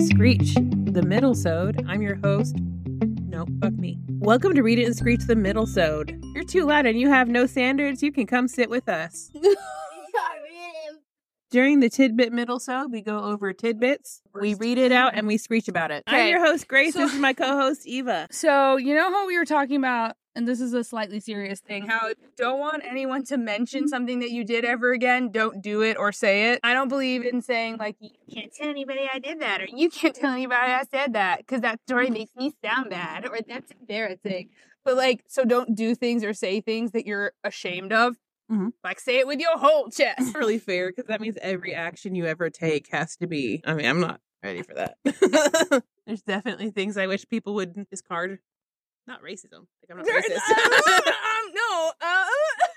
Screech, the middle sode. I'm your host. No, fuck me. Welcome to Read It and Screech, the middle sode. You're too loud and you have no standards. You can come sit with us. During the tidbit middle sode, we go over tidbits. We read it out and we screech about it. I'm your host, Grace. So- this is my co-host, Eva. So, you know how we were talking about, and this is a slightly serious thing, how don't want anyone to mention something that you did ever again, don't do it or say it. I don't believe in saying, like, you can't tell anybody I did that, or you can't tell anybody I said that, because that story makes me sound bad, or that's embarrassing. But, like, so don't do things or say things that you're ashamed of. Mhm. Like, say it with your whole chest. Not really fair because that means every action you ever take has to be. I mean, I'm not ready for that. There's definitely things I wish people would discard. Not racism. Like I'm not There's- racist. um, no, uh,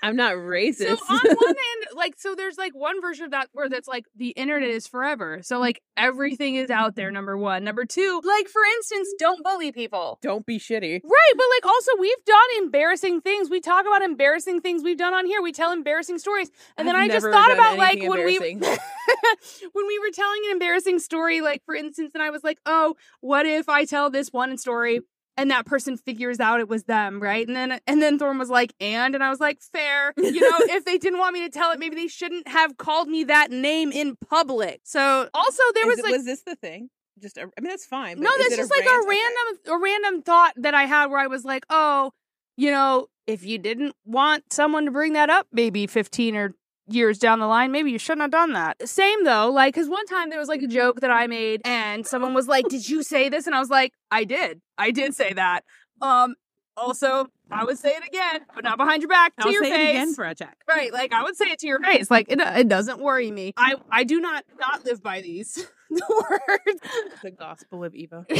I'm not racist. So on one hand, like so there's like one version of that where that's like the internet is forever. So like everything is out there, number one. Number two, like for instance, don't bully people. Don't be shitty. Right, but like also we've done embarrassing things. We talk about embarrassing things we've done on here. We tell embarrassing stories. And then I've I just thought about like when we when we were telling an embarrassing story, like for instance, and I was like, oh, what if I tell this one story and that person figures out it was them, right? And then and then Thorn was like, and and I was like, fair. You know, if they didn't want me to tell it, maybe they shouldn't have called me that name in public. So also there was it- like was this the thing? Just a, I mean, that's fine. but no, is that's just like rant- a okay. random a random thought that I had where I was like, oh, you know, if you didn't want someone to bring that up, maybe fifteen or years down the line, maybe you shouldn't have done that. Same though, like because one time there was like a joke that I made, and someone was like, "Did you say this?" And I was like, "I did, I did say that." Um, also, I would say it again, but not behind your back to I'll your say face. it again for a check. Right, like I would say it to your face. Like it, it doesn't worry me. I I do not not live by these words. The gospel of Eva.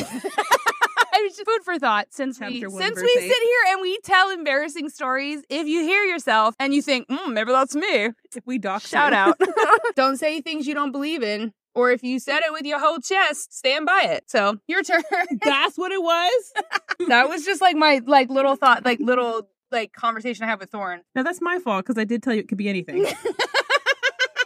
just food for thought since we Chapter since we eight. sit here and we tell embarrassing stories. If you hear yourself and you think, mm, maybe that's me, If we dox shout you. out. don't say things you don't believe in. Or if you said it with your whole chest, stand by it. So your turn. That's what it was. that was just like my like little thought, like little like conversation I had with Thorn. Now that's my fault because I did tell you it could be anything.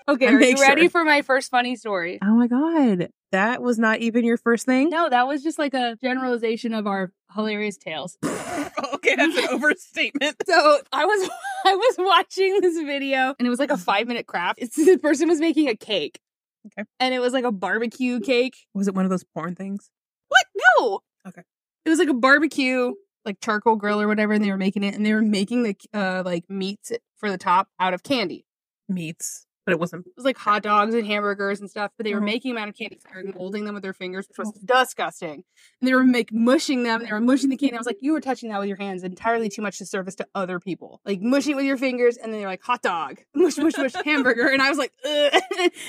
Okay, are you ready sure. for my first funny story? oh my god, that was not even your first thing. No, that was just like a generalization of our hilarious tales. okay, that's an overstatement. So I was I was watching this video and it was like a five minute craft. It's the person was making a cake. Okay. And it was like a barbecue cake. Was it one of those porn things? What? No. Okay. It was like a barbecue, like charcoal grill or whatever, and they were making it and they were making the uh like meats for the top out of candy. Meats, but it wasn't. It was like hot dogs and hamburgers and stuff, but they were Mhm. making them out of candy. They were molding them with their fingers, which was disgusting. And they were make mushing them. They were mushing the candy. I was like, you were touching that with your hands entirely too much to service to other people. Like mushing it with your fingers, and then they're like hot dog, mush, mush, mush, hamburger. And I was like, Ugh.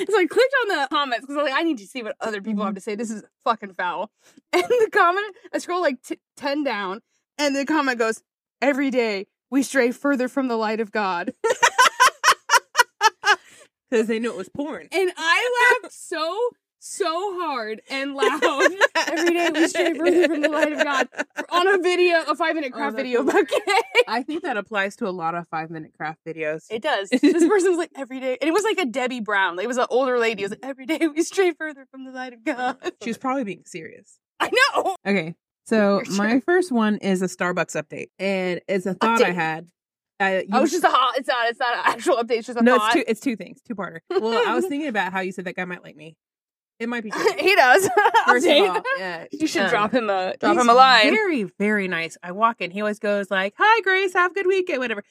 so I clicked on the comments because I was like, I need to see what other people have to say. This is fucking foul. And the comment, I scroll like t- ten down, and the comment goes, "Every day we stray further from the light of God." Because they knew it was porn. And I laughed so, so hard and loud every day we stray further from the light of God on a video, a five minute Oh, craft that's video cake. I think that applies to a lot of five minute craft videos. It does. this person was like, every day. And it was like a Debbie Brown. Like, it was an older lady. It was like, every day we stray further from the light of God. She was probably being serious. I know. Okay. So Your my first one is a Starbucks update. And it's a thought I had. Uh, you I was just a hot. It's not. It's not an actual update. It's just a no, thought. it's two it's two things. Two parter. Well, I was thinking about how you said that guy might like me. It might be he does. First of all, yeah, you should um, drop him a drop he's him a line. Very, very nice. I walk in, he always goes like, "Hi, Grace, have a good weekend, whatever."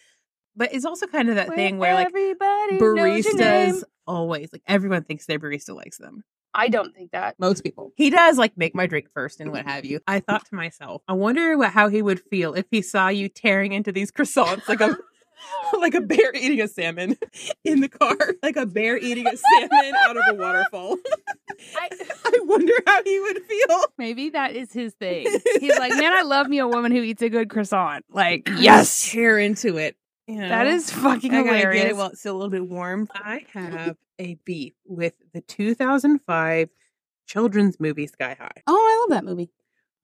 But it's also kind of that thing where like everybody knows your name. baristas always like everyone thinks their barista likes them. I don't think that. Most people. He does like make my drink first and what have you. I thought to myself, I wonder what, how he would feel if he saw you tearing into these croissants like a like a bear eating a salmon in the car, like a bear eating a salmon out of a waterfall. I, I wonder how he would feel. maybe that is his thing. He's like, man, I love me a woman who eats a good croissant. Like, Yes, tear into it. You know? that is fucking I gotta hilarious. get it while it's still a little bit warm. I have a beef with the 2005 children's movie Sky High. oh, I love that movie.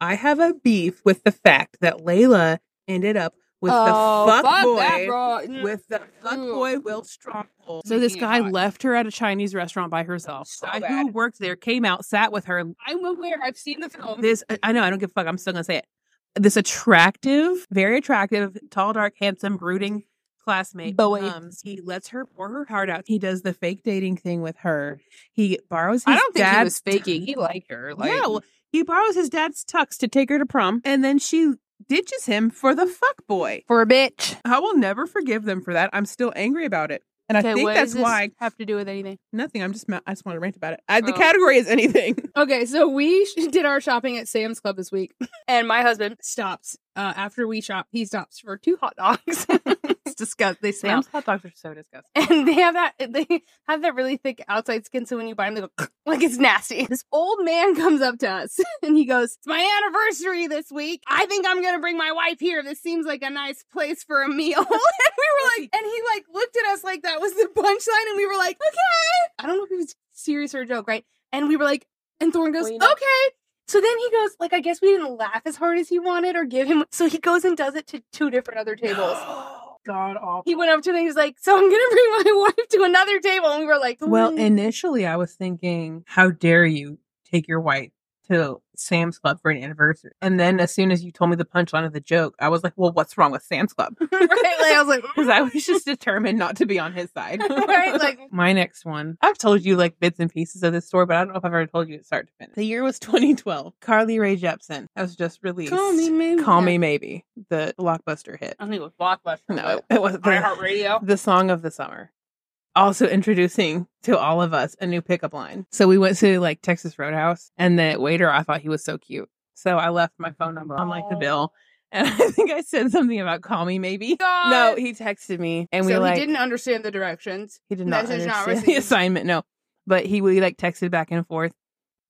I have a beef with the fact that Layla ended up with Oh, the fuck, fuck boy. that. With the fuck Ooh. boy Will Stronghold. So this guy left her at a Chinese restaurant by herself. So guy who worked there came out, sat with her. I'm aware. I've seen the film. This I know I don't give a fuck. I'm still gonna say it. This attractive, very attractive, tall, dark, handsome, brooding classmate Boy. comes. He lets her pour her heart out. He does the fake dating thing with her. He borrows his I don't think he dad's was faking. He liked her. Like, well, he borrows his dad's tux to take her to prom, and then she ditches him for the fuck boy. for a bitch. I will never forgive them for that. I'm still angry about it, and I think that's why have to do with anything. nothing. I'm just I just want to rant about it. I, the Oh. category is anything. Okay, so we sh- did our shopping at Sam's Club this week, and my husband stops uh, after we shop. He stops for two hot dogs. it's disgusting. They smell, Sam's hot dogs are so disgusting. and they have that they have that really thick outside skin. So when you buy them, they go like it's nasty. This old man comes up to us and he goes, "It's my anniversary this week. I think I'm gonna bring my wife here. This seems like a nice place for a meal." and we were like, and he like looked at us like that was the punchline, and we were like, "Okay." I don't know if it was serious or a joke, right? And we were like, and Thorne goes, Well, you know- "Okay." So then he goes, like, I guess we didn't laugh as hard as he wanted or give him. So he goes and does it to two different other tables. God awful. He went up to me. He's like, "So I'm gonna bring my wife to another table," and we were like, Well, "Mm." initially I was thinking, how dare you take your wife to Sam's Club for an anniversary? And then as soon as you told me the punchline of the joke, I was like, well, what's wrong with Sam's Club? right? Like, I was like, Because I was just determined not to be on his side. Right, like- my next one. I've told you like bits and pieces of this story, but I don't know if I've ever told you it start to finish. The year was 2012. Carly Rae Jepsen was just released. "Call me, maybe." Call Me Maybe, the blockbuster hit. I think it was Blockbuster. No, it, it was the, iHeartRadio. the song of the summer. Also introducing to all of us a new pickup line. So we went to like Texas Roadhouse and the waiter, I thought he was so cute. So I left my phone number on like the bill. And I think I said something about call me maybe. God. No, he texted me and we so like he didn't understand the directions. he did not message not understand the assignment, no. But he we like texted back and forth.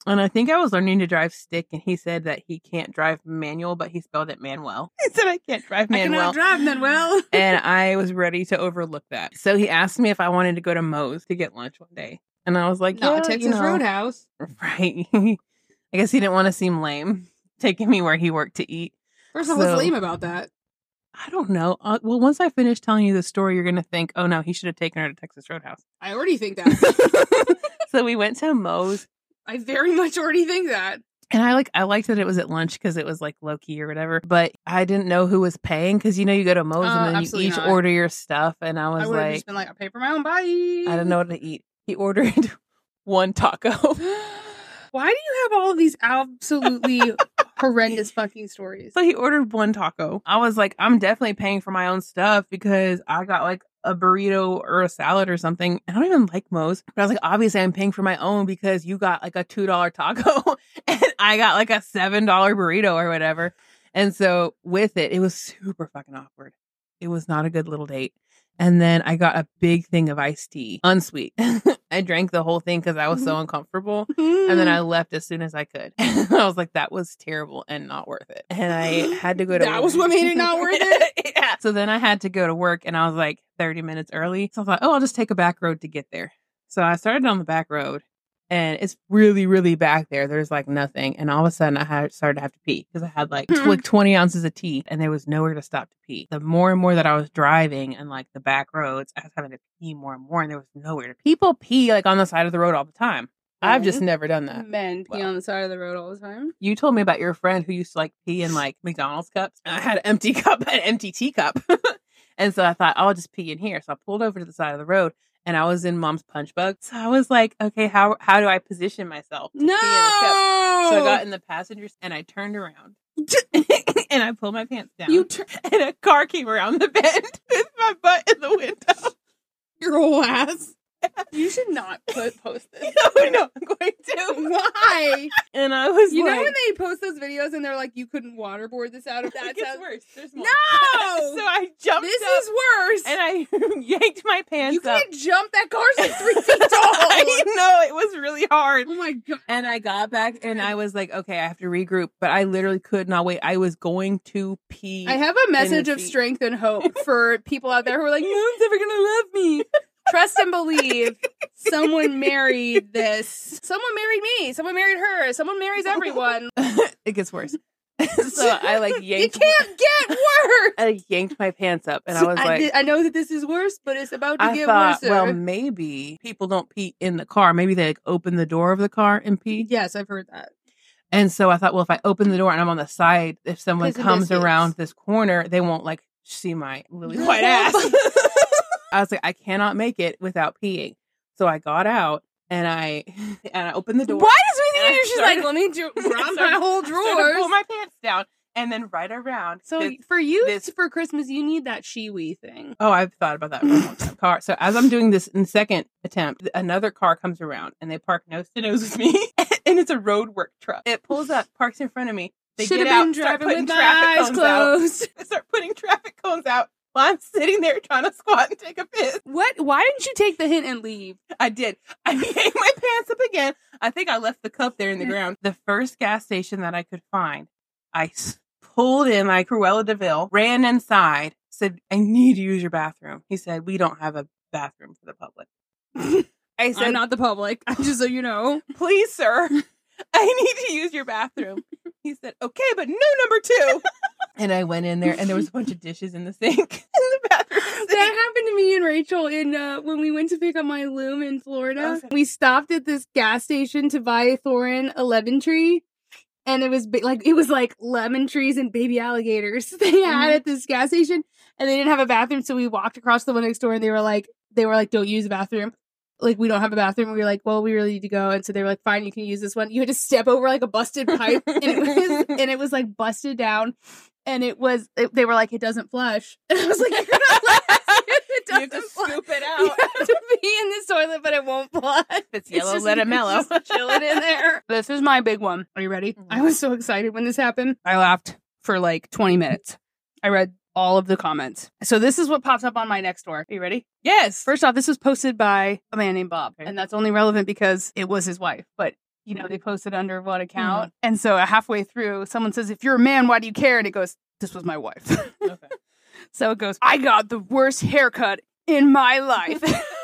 And I think I was learning to drive stick and he said that he can't drive manual, but he spelled it Manuel. He said I can't drive Manuel. I cannot drive Manuel. and I was ready to overlook that. So he asked me if I wanted to go to Moe's to get lunch one day. And I was like, Not yeah, Texas you know, Roadhouse. Right. I guess he didn't want to seem lame, taking me where he worked to eat. First of all, So- what's lame about that? I don't know. Uh, well, once I finish telling you the story, you're going to think, oh no, he should have taken her to Texas Roadhouse. I already think that. so we went to Moe's. I very much already think that. And I like I liked that it was at lunch because it was like low key or whatever. But I didn't know who was paying because you know you go to Moe's Uh, and then you each not. order your stuff. And I I was have like, just been like, I pay for my own. Bye. I don't know what to eat. He ordered one taco. Why do you have all of these absolutely horrendous fucking stories? So he ordered one taco. I was like, I'm definitely paying for my own stuff because I got like a burrito or a salad or something. I don't even like Moe's, but I was like, obviously I'm paying for my own because you got like a two dollar taco and I got like a seven dollar burrito or whatever. And so with it, it was super fucking awkward. It was not a good little date. And then I got a big thing of iced tea, unsweet. I drank the whole thing because I was so mm-hmm. uncomfortable. And then I mm-hmm. left as soon as I could. I was like, that was terrible and not worth it. And I had to go to work. That was what made it not worth it? yeah. So then I had to go to work and I was like 30 minutes early. So I thought, oh, I'll just take a back road to get there. So I started on the back road and it's really, really back there. There's like nothing. And all of a sudden I had started to have to pee because I had like, Mhm. like 20 ounces of tea and there was nowhere to stop to pee. The more and more that I was driving and like the back roads, I was having to pee more and more and there was nowhere to People pee like on the side of the road all the time. I've just never done that. Men pee Well. on the side of the road all the time. You told me about your friend who used to like pee in like McDonald's cups. I had an empty cup, an empty teacup. and so I thought, I'll just pee in here. So I pulled over to the side of the road and I was in mom's punch bug. So I was like, okay, how how do I position myself? to pee in No. So I got in the passenger and I turned around and I pulled my pants down. you tur- and a car came around the bend with my butt in the window. your whole ass. You should not put post this. no, no, I'm going to. Why? And I was You like, know when they post those videos and they're like, you couldn't waterboard this out of that. gets worse. There's more. No! so I jumped This is worse. and I yanked my pants you up. can't jump. That car's like three feet tall. I know it was really hard. oh my god. And I got back and I was like, okay, I have to regroup. But I literally could not wait. I was going to pee. I have a message of strength and hope for people out there who are like, no one's ever gonna love me. Trust and believe. Someone married this. Someone married me. Someone married her. Someone marries everyone. it gets worse. so I like it You can't get worse. I yanked my pants up, and I was like, I, know that this is worse, but it's about to I get worse. well, maybe people don't pee in the car. Maybe they like open the door of the car and pee. yes, I've heard that. And so I thought, well, if I open the door and I'm on the side, if someone comes around this corner, they won't like see my lily white ass. I was like, I cannot make it without peeing. So I got out and I and I opened the door. Why does we And I she's started- like, let me do, started- my whole to pull my pants down, and then right around. So this- for you, this- for Christmas, you need that Shewee thing. Oh, I've thought about that for a long time. Car. So as I'm doing this in second attempt, another car comes around and they park nose to nose with me, and it's a road work truck. It pulls up, parks in front of me. They Should get out, start driving putting with my traffic eyes cones out. closed. They start putting traffic cones out while I'm sitting there trying to squat and take a piss. What? Why didn't you take the hint and leave? I did. I yanked my pants up again. I think I left the cup there in the ground. The first gas station that I could find, I pulled in like Cruella de Vil, ran inside, said, I need to use your bathroom. He said, We don't have a bathroom for the public. I said, I'm not the public. Just so you know. Please, sir, I need to use your bathroom. He said, Okay, but no number two. and I went in there and there was a bunch of dishes in the sink in the bathroom. sink. That happened to me and Rachel in uh, when we went to pick up my loom in Florida. We stopped at this gas station to buy a Thorin a lemon tree. And it was like it was like lemon trees and baby alligators they had Mhm. at this gas station, and they didn't have a bathroom. So we walked across the one next door, and they were like, they were like, "Don't use the bathroom." Like we don't have a bathroom. We were like, "Well, we really need to go," and so they were like, "Fine, you can use this one." You had to step over like a busted pipe, and it was and it was like busted down, and it was it, they were like, "It doesn't flush," and I was like, "You're flush it. It You have to flush. scoop it out. You have to be in this toilet, but it won't flush. If it's yellow, just- let it mellow. just it in there. This is my big one. Are you ready? Mhm. I was so excited when this happened. I laughed for like 20 minutes. I read all of the comments. So this is what pops up on my next door. Are you ready? Yes. First off, this was posted by a man named Bob, Okay. and that's only relevant because it was his wife. But you know, they posted under what account? Mm-hmm. And so halfway through, someone says, "If you're a man, why do you care?" And it goes, "This was my wife." Okay. So it goes, I got the worst haircut in my life.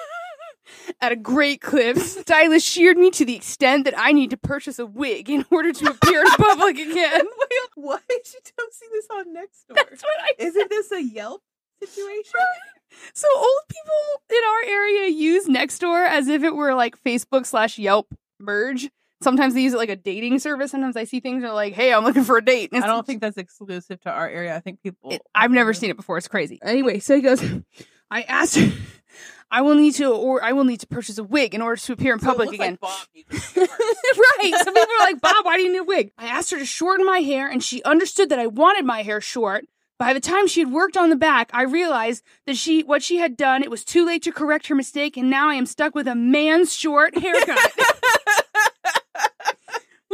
At a great clip, stylist sheared me to the extent that I need to purchase a wig in order to appear in public again. Why is she don't this on Nextdoor? That's what I Isn't this a Yelp situation? So old people in our area use Nextdoor as if it were like Facebook slash Yelp merge. Sometimes they use it like a dating service. Sometimes I see things that are like, "Hey, I'm looking for a date." I don't think that's exclusive to our area. I think people. It- I've never seen it before. It's crazy. Anyway, so he goes, I asked her, I will need to, or I will need to purchase a wig in order to appear in So public like again. Bob needs to be first. right. Some people are like, Bob, why do you need a wig? I asked her to shorten my hair, and she understood that I wanted my hair short. By the time she had worked on the back, I realized that she what she had done, it was too late to correct her mistake, and now I am stuck with a man's short haircut.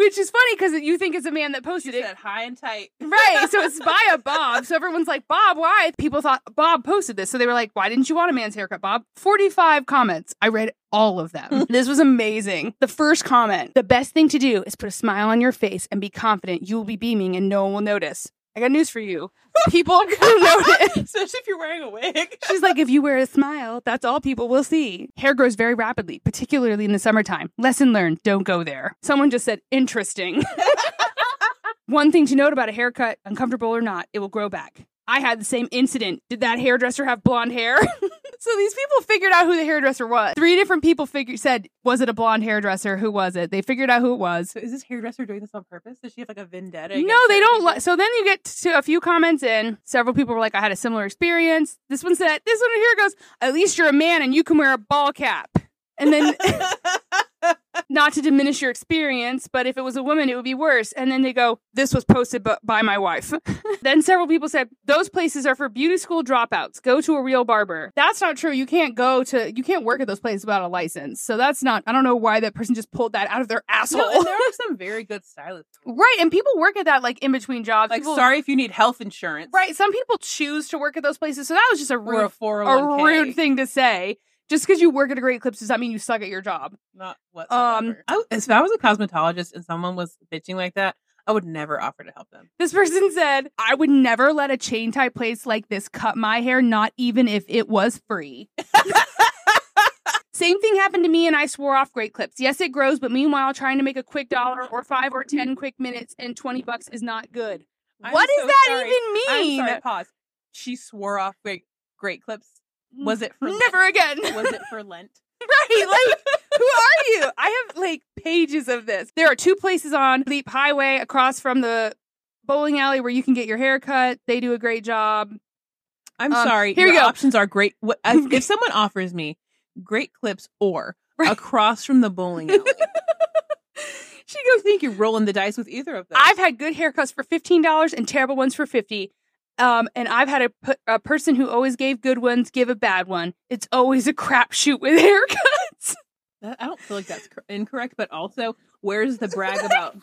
Which is funny because you think it's a man that She posted it. said high and tight. Right. So it's by a Bob. So everyone's like, Bob, why? People thought Bob posted this. So they were like, why didn't you want a man's haircut, Bob? 45 comments. I read all of them. this was amazing. The first comment the best thing to do is put a smile on your face and be confident you will be beaming and no one will notice. I got news for you. People are to notice. Especially if you're wearing a wig. She's like, if you wear a smile, that's all people will see. Hair grows very rapidly, particularly in the summertime. Lesson learned, don't go there. Someone just said, interesting. One thing to note about a haircut, uncomfortable or not, it will grow back. I had the same incident. Did that hairdresser have blonde hair? so these people figured out who the hairdresser was. Three different people figured said, was it a blonde hairdresser? Who was it? They figured out who it was. So is this hairdresser doing this on purpose? Does she have like a vendetta? No, they don't. Li- so then you get to a few comments in. Several people were like, I had a similar experience. This one said, this one here goes, at least you're a man and you can wear a ball cap. And then, not to diminish your experience, but if it was a woman, it would be worse. And then they go, this was posted by my wife. then several people said, those places are for beauty school dropouts. Go to a real barber. That's not true. You can't go to, you can't work at those places without a license. So that's not, I don't know why that person just pulled that out of their asshole. No, and there are some very good stylists. right. And people work at that like in between jobs. Like, People- sorry if you need health insurance. Right. Some people choose to work at those places. So that was just a rude, a 401k. a rude oh thing to say. Just because you work at a Great Clips does not mean you suck at your job. Not um, whatsoever. I, if I was a cosmetologist and someone was bitching like that, I would never offer to help them. This person said, I would never let a chain type place like this cut my hair, not even if it was free. Same thing happened to me and I swore off Great Clips. Yes, it grows, but meanwhile, trying to make a quick dollar or five or 10 quick minutes and 20 bucks is not good. I'm what does so that sorry. even I'm mean? sorry, pause. She swore off great great clips. Was it for never again? was it for Lent? right? Like, who are you? I have like pages of this. There are two places on Leap Highway across from the bowling alley where you can get your hair cut. They do a great job. I'm Um, sorry. here your we go. options are great. What, if, if someone offers me great clips or Right. across from the bowling alley, She goes, I think you're rolling the dice with either of them." I've had good haircuts for fifteen dollars and terrible ones for fifty. Um, and I've had a, a person who always gave good ones give a bad one. It's always a crapshoot with haircuts. I don't feel like that's incorrect, but also, where's the brag about?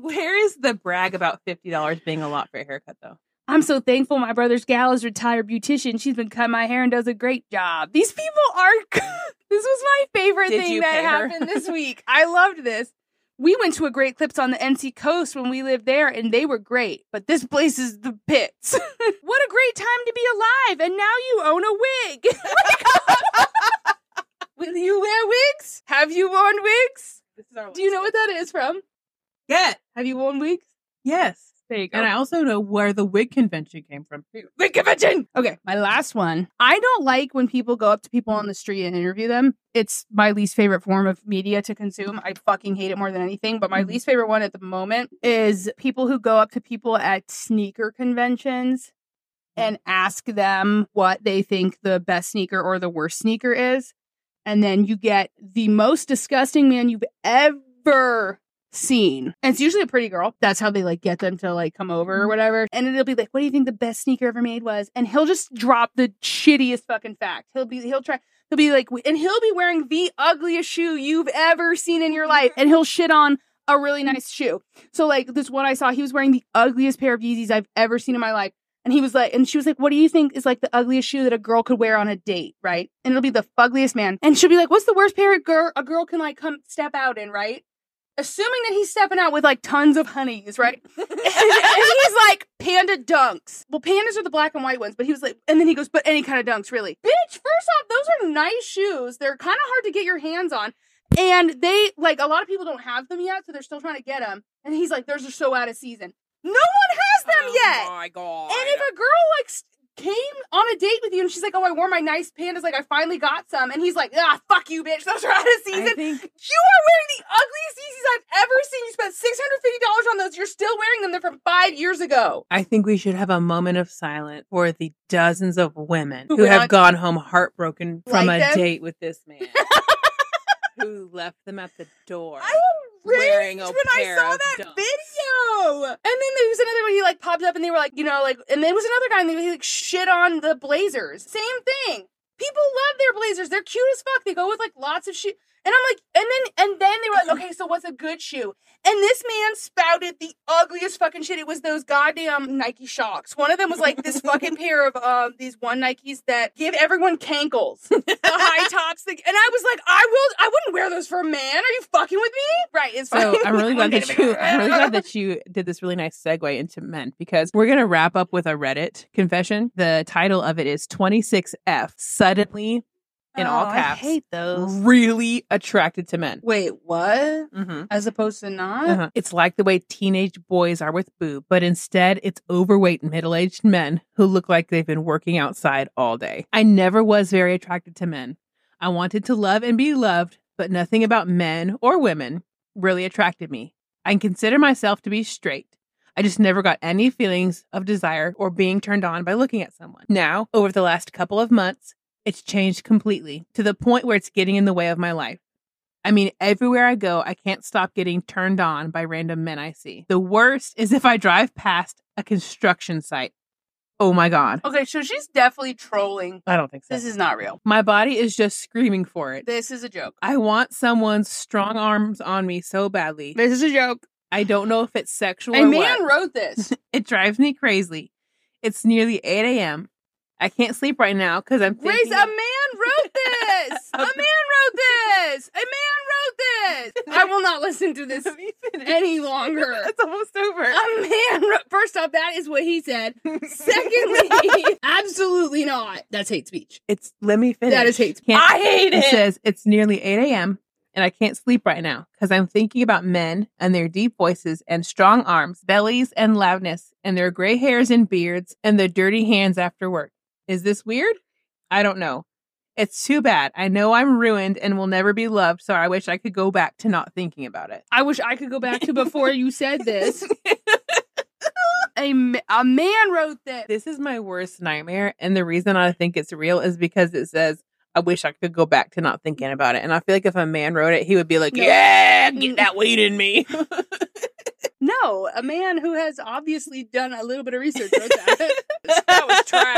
Where is the brag about fifty dollars being a lot for a haircut, though? I'm so thankful my brother's gal is a retired beautician. She's been cutting my hair and does a great job. These people are. this was my favorite Did thing that happened this week. I loved this. We went to a great clips on the NC coast when we lived there, and they were great. But this place is the pits. what a great time to be alive! And now you own a wig. Will you wear wigs? Have you worn wigs? This is our Do you know what that is from? Get Have you worn wigs? yes, There you go. and I also know where the wig convention came from. too. Wig convention. Okay, my last one. I don't like when people go up to people on the street and interview them. It's my least favorite form of media to consume. I fucking hate it more than anything. But my Mhm. least favorite one at the moment is people who go up to people at sneaker conventions and ask them what they think the best sneaker or the worst sneaker is. And then you get the most disgusting man you've ever seen. And it's usually a pretty girl. That's how they like get them to like come over or mm-hmm. whatever. And it'll be like, what do you think the best sneaker ever made was? And he'll just drop the shittiest fucking fact. He'll be he'll try he'll be like and he'll be wearing the ugliest shoe you've ever seen in your life. And he'll shit on a really mm-hmm. nice shoe. So like this one I saw, he was wearing the ugliest pair of Yeezys I've ever seen in my life. And he was like, and she was like, what do you think is like the ugliest shoe that a girl could wear on a date, right? And it'll be the fuggliest man. And she'll be like, what's the worst pair of girl a girl can like come step out in, right? Assuming that he's stepping out with like tons of honeys, right? and, and he's like, panda dunks. Well, pandas are the black and white ones, but he was like, and then he goes, but any kind of dunks, really. Bitch, first off, those are nice shoes. They're kind of hard to get your hands on. And they, like, a lot of people don't have them yet, so they're still trying to get them. And he's like, those are so out of season. No one has oh them yet. Oh my god! And if a girl like came on a date with you and she's like, "Oh, I wore my nice pandas, like I finally got some," and he's like, "Ah, fuck you, bitch, those are out of season." Think You are wearing the ugliest Yeezys I've ever seen. You spent six hundred fifty dollars on those. You're still wearing them. They're from five years ago. I think we should have a moment of silence for the dozens of women Who who have on- gone home heartbroken from Like a them? date with this man, who left them at the door. I was Wearing a when I pair saw of that video. Oh, and then there was another one. He like popped up, and they were like, you know, like, and there was another guy, and they like shit on the Blazers. Same thing. People love their Blazers. They're cute as fuck. They go with like lots of shoe. And I'm like, and then and then they were like, okay, so what's a good shoe? And this man spouted the ugliest fucking shit. It was those goddamn Nike Shox. One of them was like this fucking pair of um these one Nikes that give everyone cankles, the high tops. Thing. And I was like, I will, I wouldn't wear those for a man. Are you fucking with me? Right. It's fine. So I'm really glad that you I'm really glad that you did this really nice segue into men because we're gonna wrap up with a Reddit confession. The title of it is 26F suddenly in all Oh, caps. I hate those. really attracted to men. Wait, what? Mm-hmm. As opposed to not? Uh-huh. It's like the way teenage boys are with boob, but instead it's overweight middle aged men who look like they've been working outside all day. I never was very attracted to men. I wanted to love and be loved, but nothing about men or women really attracted me. I consider myself to be straight. I just never got any feelings of desire or being turned on by looking at someone. Now, over the last couple of months, it's changed completely to the point where it's getting in the way of my life. I mean, everywhere I go, I can't stop getting turned on by random men I see. The worst is if I drive past a construction site. Oh my God. Okay, so she's definitely trolling. I don't think so. This is not real. my body is just screaming for it. This is a joke. I want someone's strong arms on me so badly. This is a joke. I don't know if it's sexual A or man what. wrote this. It drives me crazy. It's nearly 8 a.m. I can't sleep right now because I'm Grace, thinking. a man wrote this. a man wrote this. A man wrote this. I will not listen to this any longer. It's almost over. A man wrote. First off, that is what he said. Secondly, absolutely not. That's hate speech. it's let me finish. That is hate speech. I hate It it. says it's nearly 8 a.m. and I can't sleep right now because I'm thinking about men and their deep voices and strong arms, bellies and loudness, and their gray hairs and beards and their dirty hands after work. Is this weird? I don't know. It's too bad. I know I'm ruined and will never be loved, so I wish I could go back to not thinking about it. I wish I could go back to before you said this. A, a man wrote this. This is my worst nightmare. And the reason I think it's real is because it says, I wish I could go back to not thinking about it. And I feel like if a man wrote it, he would be like, No. Yeah, get mm. that weed in me. No, a man who has obviously done a little bit of research wrote that. that was trash.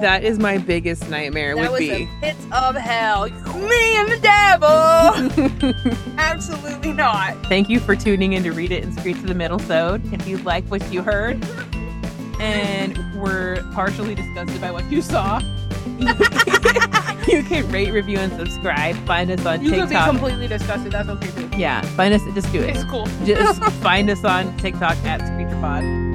That is my biggest nightmare That would was be. the pits of hell. Me and the devil. Absolutely not. Thank you for tuning in to Read It and Screech to the Middle Sode. If you like what you heard and were partially disgusted by what you saw, you can rate, review, and subscribe. Find us on TikTok. You could be completely disgusted. That's okay too. yeah, find us. Just do it. It's cool. Just find us on TikTok at ScreecherPod.